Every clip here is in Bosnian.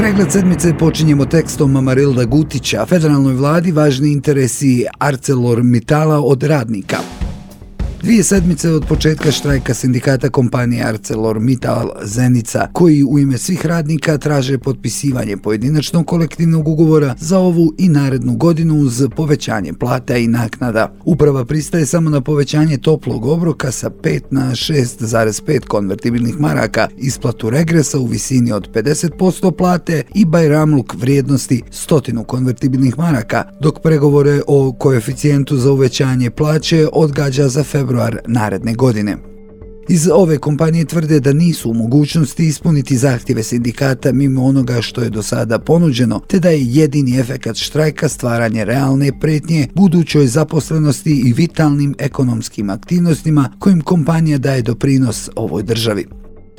Pregled sedmice počinjemo tekstom Marilda Gutića, federalnoj vladi važni interesi ArcelorMittala od radnika. Dvije sedmice od početka štrajka sindikata kompanije ArcelorMittal Zenica, koji u ime svih radnika traže potpisivanje pojedinačnog kolektivnog ugovora za ovu i narednu godinu uz povećanje plata i naknada. Uprava pristaje samo na povećanje toplog obroka sa 5 na 6,5 konvertibilnih maraka, isplatu regresa u visini od 50% plate i bajramluk vrijednosti stotinu konvertibilnih maraka, dok pregovore o koeficijentu za uvećanje plaće odgađa za februar februar naredne godine. Iz ove kompanije tvrde da nisu u mogućnosti ispuniti zahtjeve sindikata mimo onoga što je do sada ponuđeno, te da je jedini efekat štrajka stvaranje realne pretnje budućoj zaposlenosti i vitalnim ekonomskim aktivnostima kojim kompanija daje doprinos ovoj državi.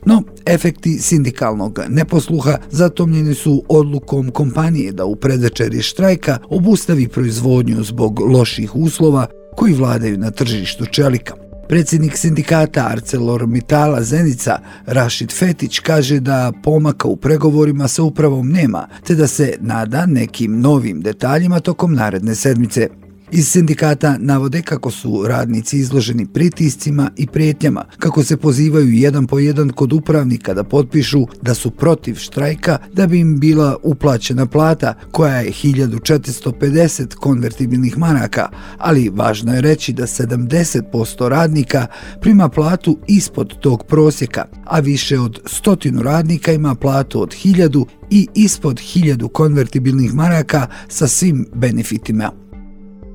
No, efekti sindikalnog neposluha zatomljeni su odlukom kompanije da u predvečeri štrajka obustavi proizvodnju zbog loših uslova koji vladaju na tržištu čelika. Predsjednik sindikata Arcelor Mitala Zenica Rašid Fetić kaže da pomaka u pregovorima sa upravom nema, te da se nada nekim novim detaljima tokom naredne sedmice. Iz sindikata navode kako su radnici izloženi pritiscima i prijetnjama, kako se pozivaju jedan po jedan kod upravnika da potpišu da su protiv štrajka da bi im bila uplaćena plata koja je 1450 konvertibilnih maraka, ali važno je reći da 70% radnika prima platu ispod tog prosjeka, a više od stotinu radnika ima platu od 1000 i ispod 1000 konvertibilnih maraka sa svim benefitima.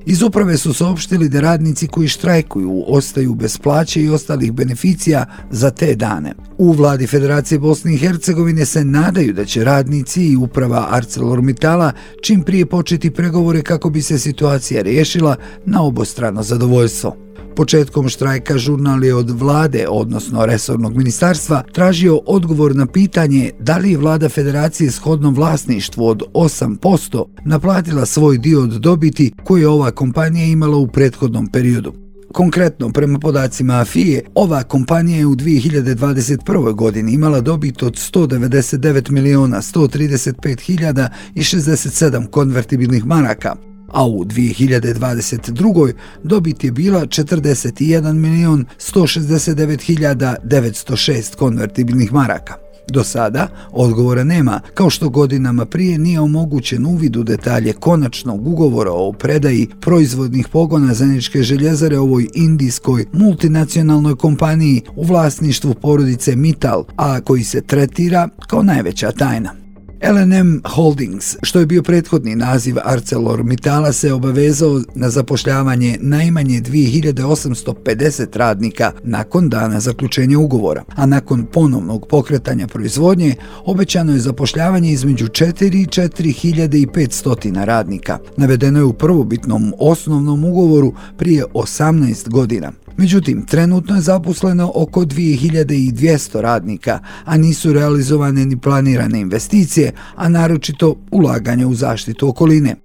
Iz uprave su saopštili da radnici koji štrajkuju ostaju bez plaće i ostalih beneficija za te dane. U vladi Federacije Bosne i Hercegovine se nadaju da će radnici i uprava ArcelorMittala čim prije početi pregovore kako bi se situacija riješila na obostrano zadovoljstvo. Početkom štrajka žurnal je od vlade, odnosno resornog ministarstva, tražio odgovor na pitanje da li je vlada federacije shodnom vlasništvu od 8% naplatila svoj dio od dobiti koje je ova kompanija imala u prethodnom periodu. Konkretno, prema podacima AFIE, ova kompanija je u 2021. godini imala dobit od 199 miliona 135 hiljada i 67 konvertibilnih maraka, a u 2022. dobit je bila 41 milion 169 hiljada 906 konvertibilnih maraka. Do sada odgovora nema, kao što godinama prije nije omogućen uvid u detalje konačnog ugovora o predaji proizvodnih pogona Zeničke željezare ovoj indijskoj multinacionalnoj kompaniji u vlasništvu porodice Mital, a koji se tretira kao najveća tajna. LNM Holdings, što je bio prethodni naziv ArcelorMittala, se obavezao na zapošljavanje najmanje 2850 radnika nakon dana zaključenja ugovora, a nakon ponovnog pokretanja proizvodnje obećano je zapošljavanje između 4 i 4500 radnika. Navedeno je u prvobitnom osnovnom ugovoru prije 18 godina. Međutim, trenutno je zaposleno oko 2200 radnika, a nisu realizovane ni planirane investicije, a naročito ulaganje u zaštitu okoline.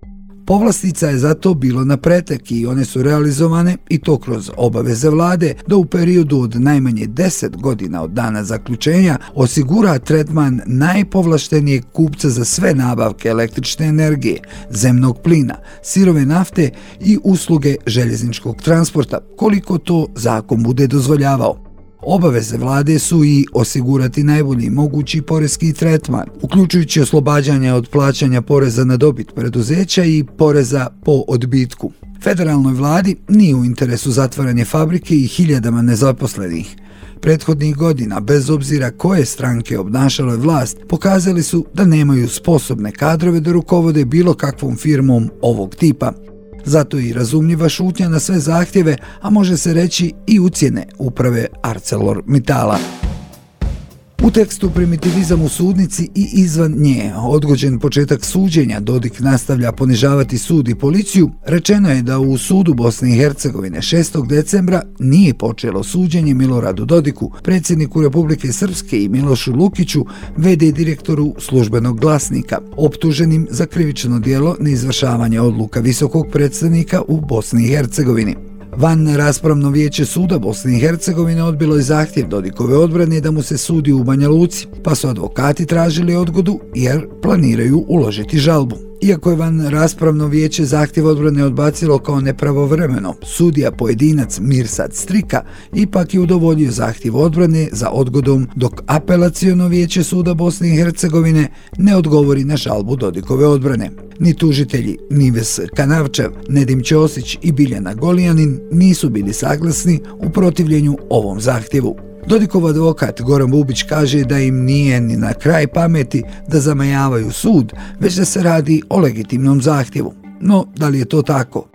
Povlastica je zato bilo na pretek i one su realizovane i to kroz obaveze vlade da u periodu od najmanje 10 godina od dana zaključenja osigura tretman najpovlaštenijeg kupca za sve nabavke električne energije, zemnog plina, sirove nafte i usluge željezničkog transporta, koliko to zakon bude dozvoljavao. Obaveze vlade su i osigurati najbolji mogući porezki tretman, uključujući oslobađanje od plaćanja poreza na dobit preduzeća i poreza po odbitku. Federalnoj vladi nije u interesu zatvaranje fabrike i hiljadama nezaposlenih. Prethodnih godina, bez obzira koje stranke obnašale vlast, pokazali su da nemaju sposobne kadrove da rukovode bilo kakvom firmom ovog tipa. Zato i razumljiva šutnja na sve zahtjeve, a može se reći i ucijene uprave ArcelorMittala. Mitala. U tekstu primitivizam u sudnici i izvan nje, odgođen početak suđenja, Dodik nastavlja ponižavati sud i policiju, rečeno je da u sudu Bosne i Hercegovine 6. decembra nije počelo suđenje Miloradu Dodiku, predsjedniku Republike Srpske i Milošu Lukiću, VD direktoru službenog glasnika, optuženim za krivično dijelo neizvršavanje odluka visokog predstavnika u Bosni i Hercegovini. Van raspravno vijeće suda Bosne i Hercegovine odbilo je zahtjev Dodikove odbrane da mu se sudi u Banja Luci, pa su advokati tražili odgodu jer planiraju uložiti žalbu. Iako je van raspravno vijeće zahtjev odbrane odbacilo kao nepravovremeno, sudija pojedinac Mirsad Strika ipak je udovoljio zahtjev odbrane za odgodom dok apelacijono vijeće suda Bosne i Hercegovine ne odgovori na žalbu Dodikove odbrane. Ni tužitelji Nives Kanavčev, Nedim Ćosić i Biljana Golijanin nisu bili saglasni u protivljenju ovom zahtjevu. Dodikov advokat Goran Bubić kaže da im nije ni na kraj pameti da zamajavaju sud, već da se radi o legitimnom zahtjevu. No, da li je to tako?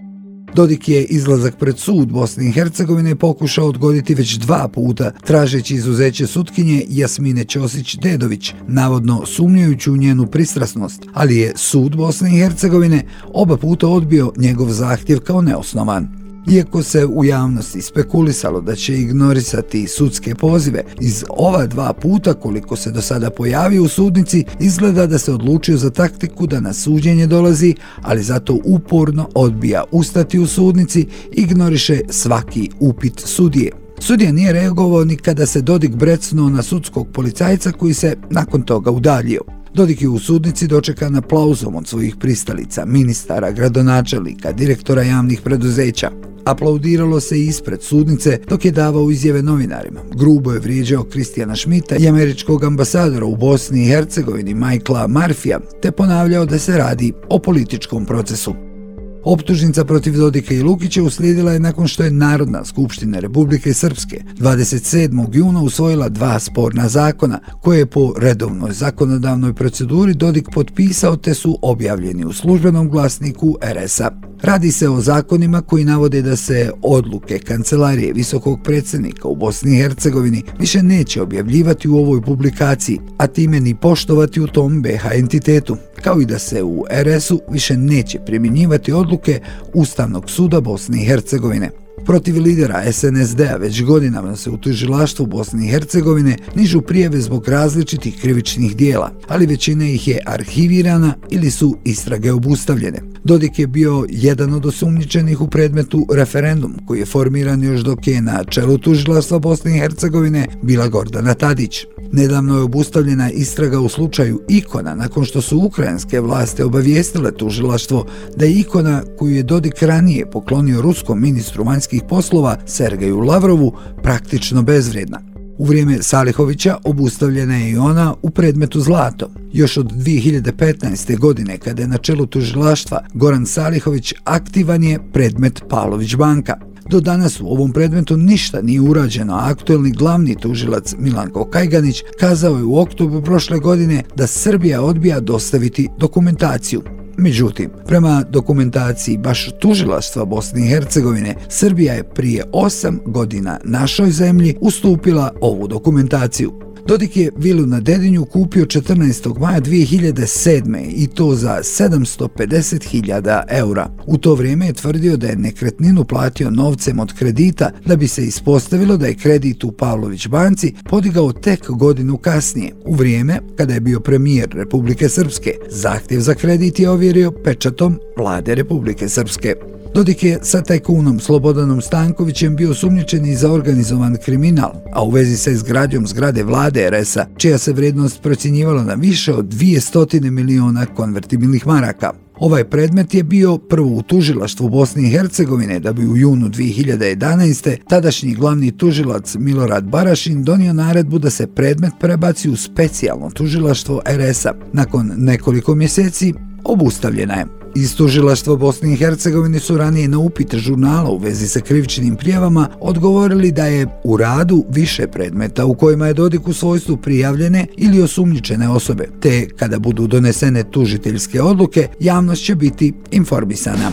Dodik je izlazak pred sud Bosne i Hercegovine pokušao odgoditi već dva puta, tražeći izuzeće sutkinje Jasmine Ćosić-Dedović, navodno sumnjajući u njenu pristrasnost, ali je sud Bosne i Hercegovine oba puta odbio njegov zahtjev kao neosnovan. Iako se u javnosti spekulisalo da će ignorisati sudske pozive, iz ova dva puta koliko se do sada pojavio u sudnici, izgleda da se odlučio za taktiku da na suđenje dolazi, ali zato uporno odbija ustati u sudnici, ignoriše svaki upit sudije. Sudija nije reagovao ni kada se Dodik brecnuo na sudskog policajca koji se nakon toga udaljio. Dodik je u sudnici dočekan aplauzom od svojih pristalica, ministara, gradonačelika, direktora javnih preduzeća. Aplaudiralo se ispred sudnice dok je davao izjave novinarima. Grubo je vrijeđao Kristijana Šmita i američkog ambasadora u Bosni i Hercegovini Michaela Marfija, te ponavljao da se radi o političkom procesu. Optužnica protiv Dodika i Lukića uslijedila je nakon što je Narodna skupština Republike Srpske 27. juna usvojila dva sporna zakona koje je po redovnoj zakonodavnoj proceduri Dodik potpisao te su objavljeni u službenom glasniku RS-a. Radi se o zakonima koji navode da se odluke Kancelarije Visokog predsjednika u Bosni i Hercegovini više neće objavljivati u ovoj publikaciji, a time ni poštovati u tom BH entitetu, kao i da se u RS-u više neće primjenjivati odluke Ustavnog suda Bosne i Hercegovine. Protiv lidera SNSD-a već godinama se u tužilaštvu Bosne i Hercegovine nižu prijeve zbog različitih krivičnih dijela, ali većina ih je arhivirana ili su istrage obustavljene. Dodik je bio jedan od osumnjičenih u predmetu referendum koji je formiran još dok je na čelu tužilaštva Bosne i Hercegovine bila Gordana Tadić. Nedavno je obustavljena istraga u slučaju Ikona nakon što su ukrajinske vlasti obavijestile tužilaštvo da je Ikona koju je Dodik ranije poklonio ruskom ministru vanjskih poslova Sergeju Lavrovu praktično bezvredna. U vrijeme Salihovića obustavljena je i ona u predmetu Zlato. Još od 2015. godine, kada je na čelu tužilaštva Goran Salihović, aktivan je predmet Pavlović banka. Do danas u ovom predmetu ništa nije urađeno, a aktuelni glavni tužilac Milanko Kajganić kazao je u oktobru prošle godine da Srbija odbija dostaviti dokumentaciju. Međutim, prema dokumentaciji baš tužilaštva Bosne i Hercegovine, Srbija je prije 8 godina našoj zemlji ustupila ovu dokumentaciju. Dodik je vilu na Dedinju kupio 14. maja 2007. i to za 750.000 eura. U to vrijeme je tvrdio da je nekretninu platio novcem od kredita da bi se ispostavilo da je kredit u Pavlović banci podigao tek godinu kasnije, u vrijeme kada je bio premijer Republike Srpske. Zahtjev za kredit je ovjerio pečatom vlade Republike Srpske. Dodik je sa tajkunom Slobodanom Stankovićem bio sumnjičen i za organizovan kriminal, a u vezi sa izgradnjom zgrade vlade RS-a, čija se vrednost procjenjivala na više od 200 miliona konvertibilnih maraka. Ovaj predmet je bio prvo u tužilaštvu Bosne i Hercegovine da bi u junu 2011. tadašnji glavni tužilac Milorad Barašin donio naredbu da se predmet prebaci u specijalno tužilaštvo RS-a. Nakon nekoliko mjeseci obustavljena je. Iz tužilaštva Bosne i Hercegovine su ranije na upite žurnala u vezi sa krivičnim prijavama odgovorili da je u radu više predmeta u kojima je Dodik u svojstvu prijavljene ili osumnjičene osobe, te kada budu donesene tužiteljske odluke, javnost će biti informisana.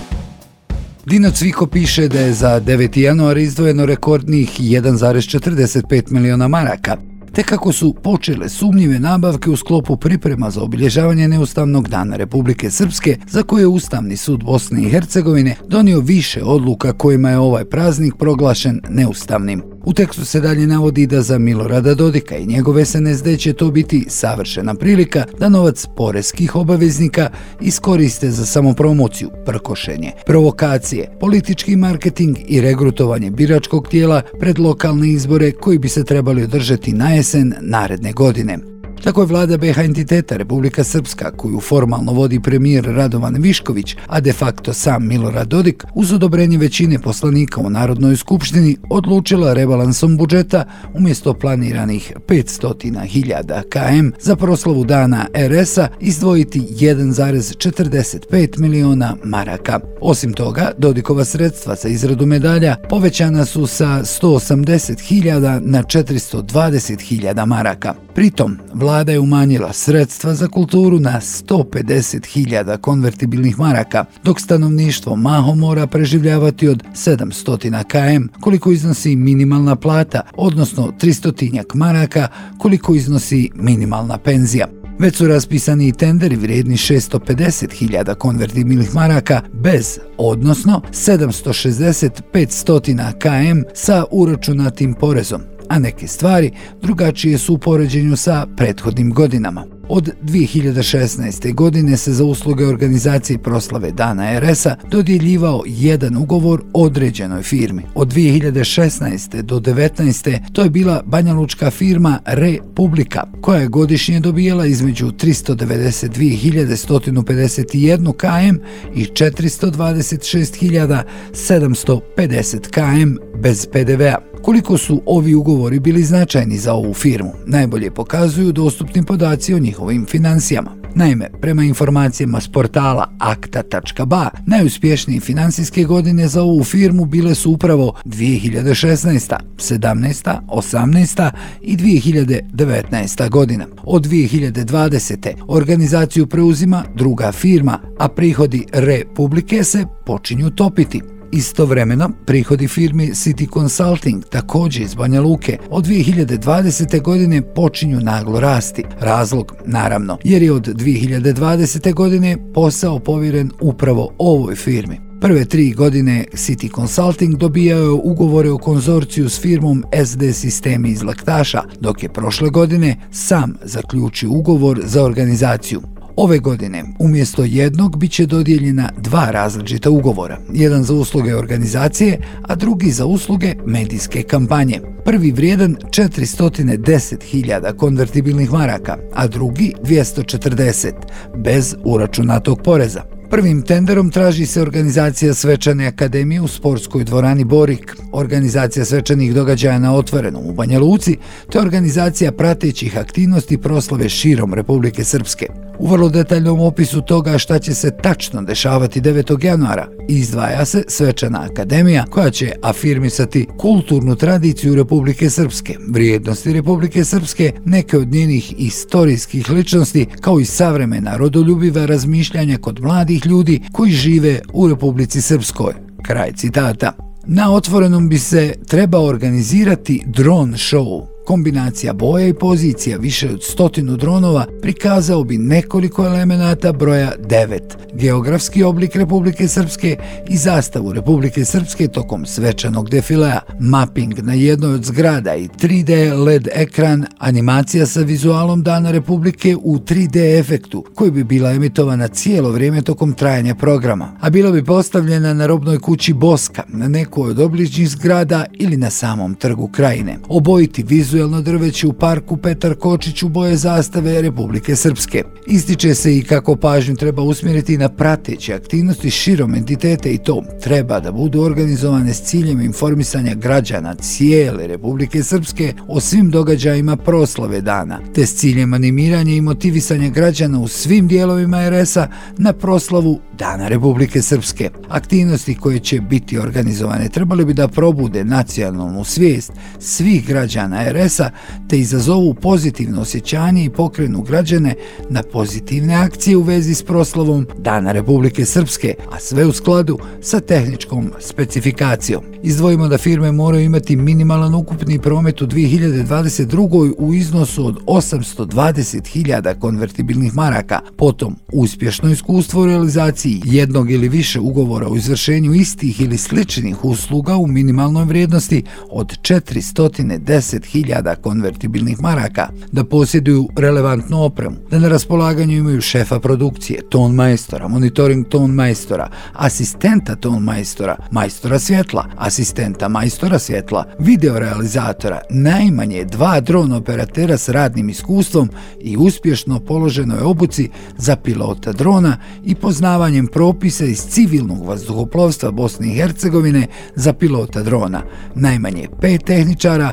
Dino Cviko piše da je za 9. januar izdvojeno rekordnih 1,45 miliona maraka, te kako su počele sumnjive nabavke u sklopu priprema za obilježavanje Neustavnog dana Republike Srpske, za koje je Ustavni sud Bosne i Hercegovine donio više odluka kojima je ovaj praznik proglašen neustavnim. U tekstu se dalje navodi da za Milorada Dodika i njegove SNSD će to biti savršena prilika da novac poreskih obaveznika iskoriste za samopromociju, prkošenje, provokacije, politički marketing i regrutovanje biračkog tijela pred lokalne izbore koji bi se trebali održati na jesen naredne godine. Tako je vlada BH entiteta Republika Srpska, koju formalno vodi premijer Radovan Višković, a de facto sam Milorad Dodik, uz odobrenje većine poslanika u Narodnoj skupštini, odlučila rebalansom budžeta umjesto planiranih 500.000 km za proslavu dana RS-a izdvojiti 1,45 miliona maraka. Osim toga, Dodikova sredstva za izradu medalja povećana su sa 180.000 na 420.000 maraka. Pritom, vlada je umanjila sredstva za kulturu na 150.000 konvertibilnih maraka, dok stanovništvo maho mora preživljavati od 700 km, koliko iznosi minimalna plata, odnosno 300 maraka, koliko iznosi minimalna penzija. Već su raspisani i tenderi vrijedni 650.000 konvertibilnih maraka bez, odnosno 760-500 km sa uračunatim porezom, a neke stvari drugačije su u poređenju sa prethodnim godinama. Od 2016. godine se za usluge organizacije proslave Dana RS-a dodjeljivao jedan ugovor određenoj firmi. Od 2016. do 2019. to je bila banjalučka firma Republika, koja je godišnje dobijala između 392.151 km i 426.750 km bez PDV-a. Koliko su ovi ugovori bili značajni za ovu firmu, najbolje pokazuju dostupni podaci o njihovim financijama. Naime, prema informacijama s portala akta.ba, najuspješnije finansijske godine za ovu firmu bile su upravo 2016. 17. 18. i 2019. godina. Od 2020. organizaciju preuzima druga firma, a prihodi Republike se počinju topiti. Istovremeno, prihodi firmi City Consulting, također iz Banja Luke, od 2020. godine počinju naglo rasti. Razlog, naravno, jer je od 2020. godine posao povjeren upravo ovoj firmi. Prve tri godine City Consulting dobijao je ugovore o konzorciju s firmom SD Sistemi iz Laktaša, dok je prošle godine sam zaključio ugovor za organizaciju. Ove godine umjesto jednog bit će dodijeljena dva različita ugovora. Jedan za usluge organizacije, a drugi za usluge medijske kampanje. Prvi vrijedan 410.000 konvertibilnih maraka, a drugi 240, bez uračunatog poreza. Prvim tenderom traži se organizacija Svečane akademije u sportskoj dvorani Borik, organizacija svečanih događaja na otvorenom u Banja Luci, te organizacija pratećih aktivnosti proslave širom Republike Srpske. U vrlo detaljnom opisu toga šta će se tačno dešavati 9. januara izdvaja se Svečana akademija koja će afirmisati kulturnu tradiciju Republike Srpske, vrijednosti Republike Srpske, neke od njenih istorijskih ličnosti kao i savremena rodoljubiva razmišljanja kod mladih ljudi koji žive u Republici Srpskoj. Kraj citata. Na otvorenom bi se trebao organizirati dron show Kombinacija boja i pozicija više od stotinu dronova prikazao bi nekoliko elemenata broja 9, geografski oblik Republike Srpske i zastavu Republike Srpske tokom svečanog defilea, mapping na jednoj od zgrada i 3D LED ekran, animacija sa vizualom Dana Republike u 3D efektu, koji bi bila emitovana cijelo vrijeme tokom trajanja programa, a bila bi postavljena na robnoj kući Boska, na nekoj od obližnjih zgrada ili na samom trgu krajine. Obojiti vizualno vizuelno drveće u parku Petar Kočić u boje zastave Republike Srpske. Ističe se i kako pažnju treba usmjeriti na prateće aktivnosti širom entitete i to treba da budu organizovane s ciljem informisanja građana cijele Republike Srpske o svim događajima proslave dana, te s ciljem animiranja i motivisanja građana u svim dijelovima RS-a na proslavu Dana Republike Srpske. Aktivnosti koje će biti organizovane trebali bi da probude nacionalnu svijest svih građana RS RS-a te izazovu pozitivno osjećanje i pokrenu građane na pozitivne akcije u vezi s proslavom Dana Republike Srpske, a sve u skladu sa tehničkom specifikacijom. Izdvojimo da firme moraju imati minimalan ukupni promet u 2022. u iznosu od 820.000 konvertibilnih maraka, potom uspješno iskustvo u realizaciji jednog ili više ugovora o izvršenju istih ili sličnih usluga u minimalnoj vrijednosti od 410.000 konvertibilnih maraka, da posjeduju relevantnu opremu, da na raspolaganju imaju šefa produkcije, ton majstora, monitoring ton majstora, asistenta ton majstora, majstora svjetla, asistenta majstora svjetla, videorealizatora, najmanje dva dron operatera s radnim iskustvom i uspješno položenoj obuci za pilota drona i poznavanjem propisa iz civilnog vazduhoplovstva Bosne i Hercegovine za pilota drona, najmanje pet tehničara,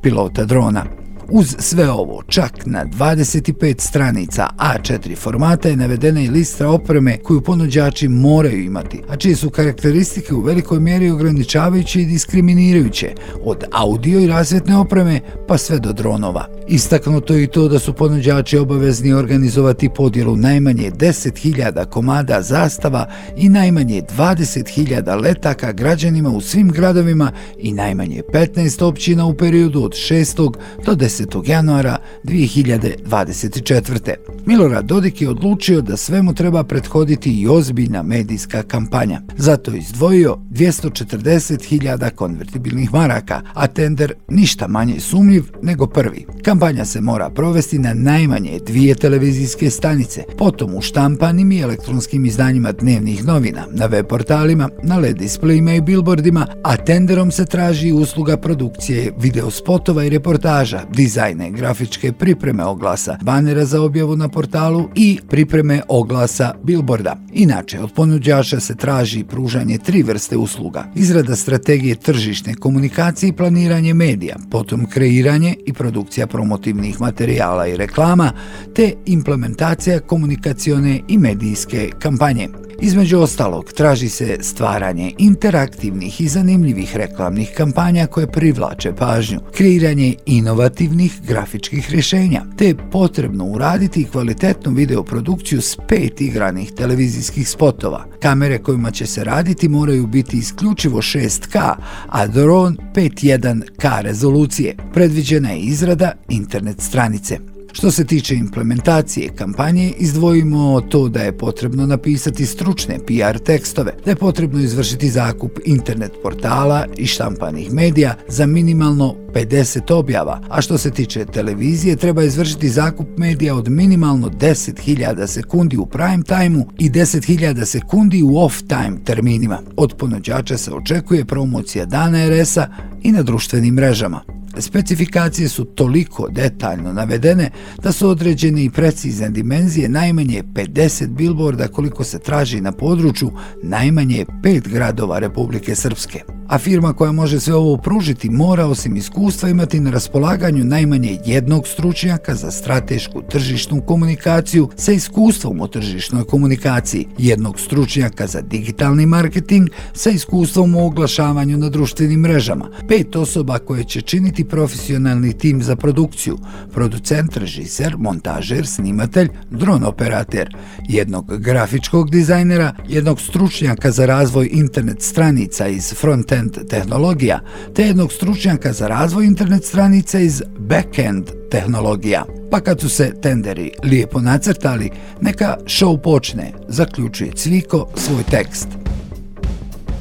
pilota drona. Uz sve ovo, čak na 25 stranica A4 formata je navedena i lista opreme koju ponuđači moraju imati, a čije su karakteristike u velikoj mjeri ograničavajuće i diskriminirajuće, od audio i razvjetne opreme pa sve do dronova. Istaknuto je i to da su ponuđači obavezni organizovati podjelu najmanje 10.000 komada zastava i najmanje 20.000 letaka građanima u svim gradovima i najmanje 15 općina u periodu od 6. do 10 januara 2024. Milorad Dodik je odlučio da svemu treba prethoditi i ozbiljna medijska kampanja. Zato je izdvojio 240.000 konvertibilnih maraka, a tender ništa manje sumljiv nego prvi. Kampanja se mora provesti na najmanje dvije televizijske stanice, potom u štampanim i elektronskim izdanjima dnevnih novina, na web portalima, na LED displejima i billboardima, a tenderom se traži usluga produkcije videospotova i reportaža, dizajne, grafičke pripreme oglasa, banera za objavu na portalu i pripreme oglasa billboarda. Inače, od ponuđača se traži pružanje tri vrste usluga. Izrada strategije tržišne komunikacije i planiranje medija, potom kreiranje i produkcija promotivnih materijala i reklama, te implementacija komunikacione i medijske kampanje. Između ostalog, traži se stvaranje interaktivnih i zanimljivih reklamnih kampanja koje privlače pažnju, kreiranje inovativnih grafičkih rješenja, te je potrebno uraditi kvalitetnu videoprodukciju s pet igranih televizijskih spotova. Kamere kojima će se raditi moraju biti isključivo 6K, a dron 5.1K rezolucije. Predviđena je izrada internet stranice. Što se tiče implementacije kampanje, izdvojimo to da je potrebno napisati stručne PR tekstove, da je potrebno izvršiti zakup internet portala i štampanih medija za minimalno 50 objava, a što se tiče televizije, treba izvršiti zakup medija od minimalno 10.000 sekundi u prime time-u i 10.000 sekundi u off-time terminima. Od ponuđača se očekuje promocija dana RS-a i na društvenim mrežama. Specifikacije su toliko detaljno navedene da su određene i precizne dimenzije najmanje 50 bilborda koliko se traži na području najmanje 5 gradova Republike Srpske a firma koja može sve ovo pružiti mora osim iskustva imati na raspolaganju najmanje jednog stručnjaka za stratešku tržišnu komunikaciju sa iskustvom u tržišnoj komunikaciji, jednog stručnjaka za digitalni marketing sa iskustvom u oglašavanju na društvenim mrežama, pet osoba koje će činiti profesionalni tim za produkciju, producent, režiser, montažer, snimatelj, dron operater, jednog grafičkog dizajnera, jednog stručnjaka za razvoj internet stranica iz front-end tehnologija, te jednog stručnjaka za razvoj internet stranica iz back-end tehnologija. Pa kad su se tenderi lijepo nacrtali, neka show počne, zaključuje Cviko svoj tekst.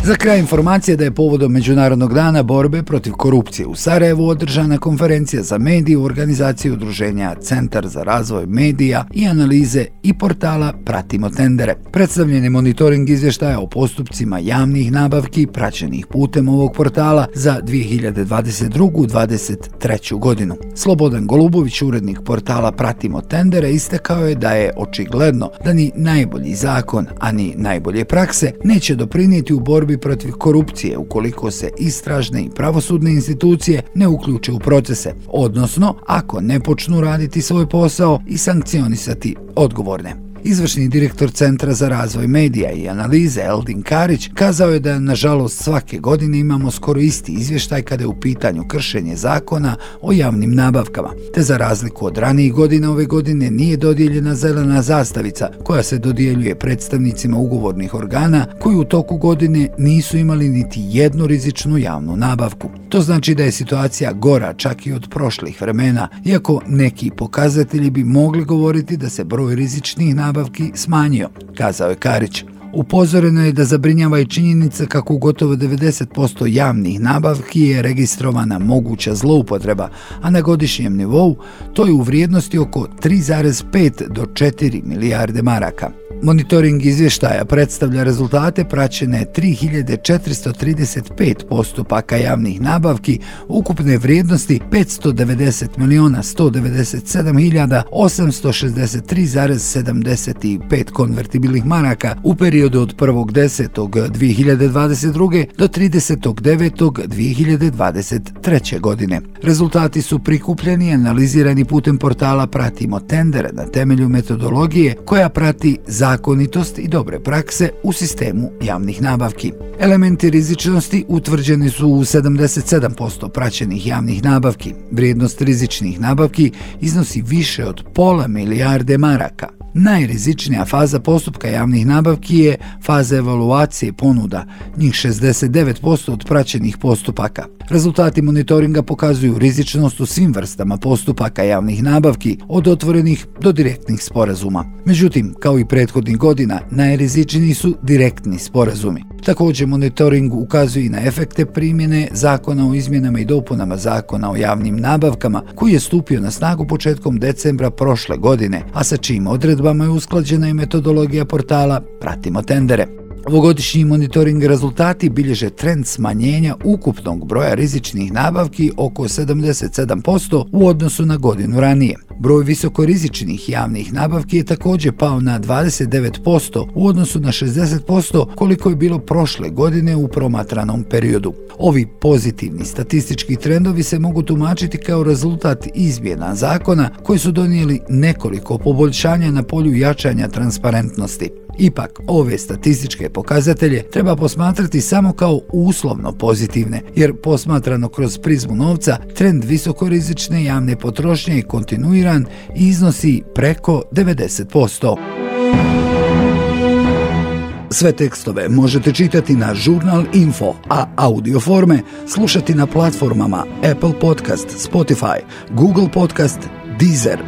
Za kraj informacije da je povodom Međunarodnog dana borbe protiv korupcije u Sarajevu održana konferencija za medije u organizaciji udruženja Centar za razvoj medija i analize i portala Pratimo tendere. Predstavljen je monitoring izvještaja o postupcima javnih nabavki praćenih putem ovog portala za 2022-2023. godinu. Slobodan Golubović, urednik portala Pratimo tendere, istekao je da je očigledno da ni najbolji zakon, a ni najbolje prakse neće doprinijeti u borbi protiv korupcije ukoliko se istražne i pravosudne institucije ne uključe u procese, odnosno ako ne počnu raditi svoj posao i sankcionisati odgovorne. Izvršni direktor Centra za razvoj medija i analize Eldin Karić kazao je da nažalost svake godine imamo skoro isti izvještaj kada je u pitanju kršenje zakona o javnim nabavkama, te za razliku od ranijih godina ove godine nije dodijeljena zelena zastavica koja se dodjeljuje predstavnicima ugovornih organa koji u toku godine nisu imali niti jednu rizičnu javnu nabavku. To znači da je situacija gora čak i od prošlih vremena, iako neki pokazatelji bi mogli govoriti da se broj rizičnih nabavki smanjio, kazao je Karić. Upozoreno je da zabrinjava i činjenica kako u gotovo 90% javnih nabavki je registrovana moguća zloupotreba, a na godišnjem nivou to je u vrijednosti oko 3,5 do 4 milijarde maraka. Monitoring izvještaja predstavlja rezultate praćene 3435 postupaka javnih nabavki ukupne vrijednosti 590 miliona 197 hiljada 863,75 konvertibilnih maraka u periodu od 1.10.2022. do 30.9.2023. godine. Rezultati su prikupljeni i analizirani putem portala Pratimo tendere na temelju metodologije koja prati zakonitost i dobre prakse u sistemu javnih nabavki. Elementi rizičnosti utvrđeni su u 77% praćenih javnih nabavki. Vrijednost rizičnih nabavki iznosi više od pola milijarde maraka. Najrizičnija faza postupka javnih nabavki je faza evaluacije ponuda, njih 69% od praćenih postupaka. Rezultati monitoringa pokazuju rizičnost u svim vrstama postupaka javnih nabavki, od otvorenih do direktnih sporazuma. Međutim, kao i prethodnih godina, najrizičniji su direktni sporazumi. Također, monitoring ukazuje i na efekte primjene zakona o izmjenama i dopunama zakona o javnim nabavkama, koji je stupio na snagu početkom decembra prošle godine, a sa čim odredbama je usklađena i metodologija portala Pratimo tendere. Ovogodišnji monitoring rezultati bilježe trend smanjenja ukupnog broja rizičnih nabavki oko 77% u odnosu na godinu ranije. Broj visokorizičnih javnih nabavki je također pao na 29% u odnosu na 60% koliko je bilo prošle godine u promatranom periodu. Ovi pozitivni statistički trendovi se mogu tumačiti kao rezultat izmjena zakona koji su donijeli nekoliko poboljšanja na polju jačanja transparentnosti. Ipak, ove statističke pokazatelje treba posmatrati samo kao uslovno pozitivne, jer posmatrano kroz prizmu novca, trend visokorizične javne potrošnje je kontinuiran i iznosi preko 90%. Sve tekstove možete čitati na Žurnal Info, a audio forme slušati na platformama Apple Podcast, Spotify, Google Podcast, Deezer.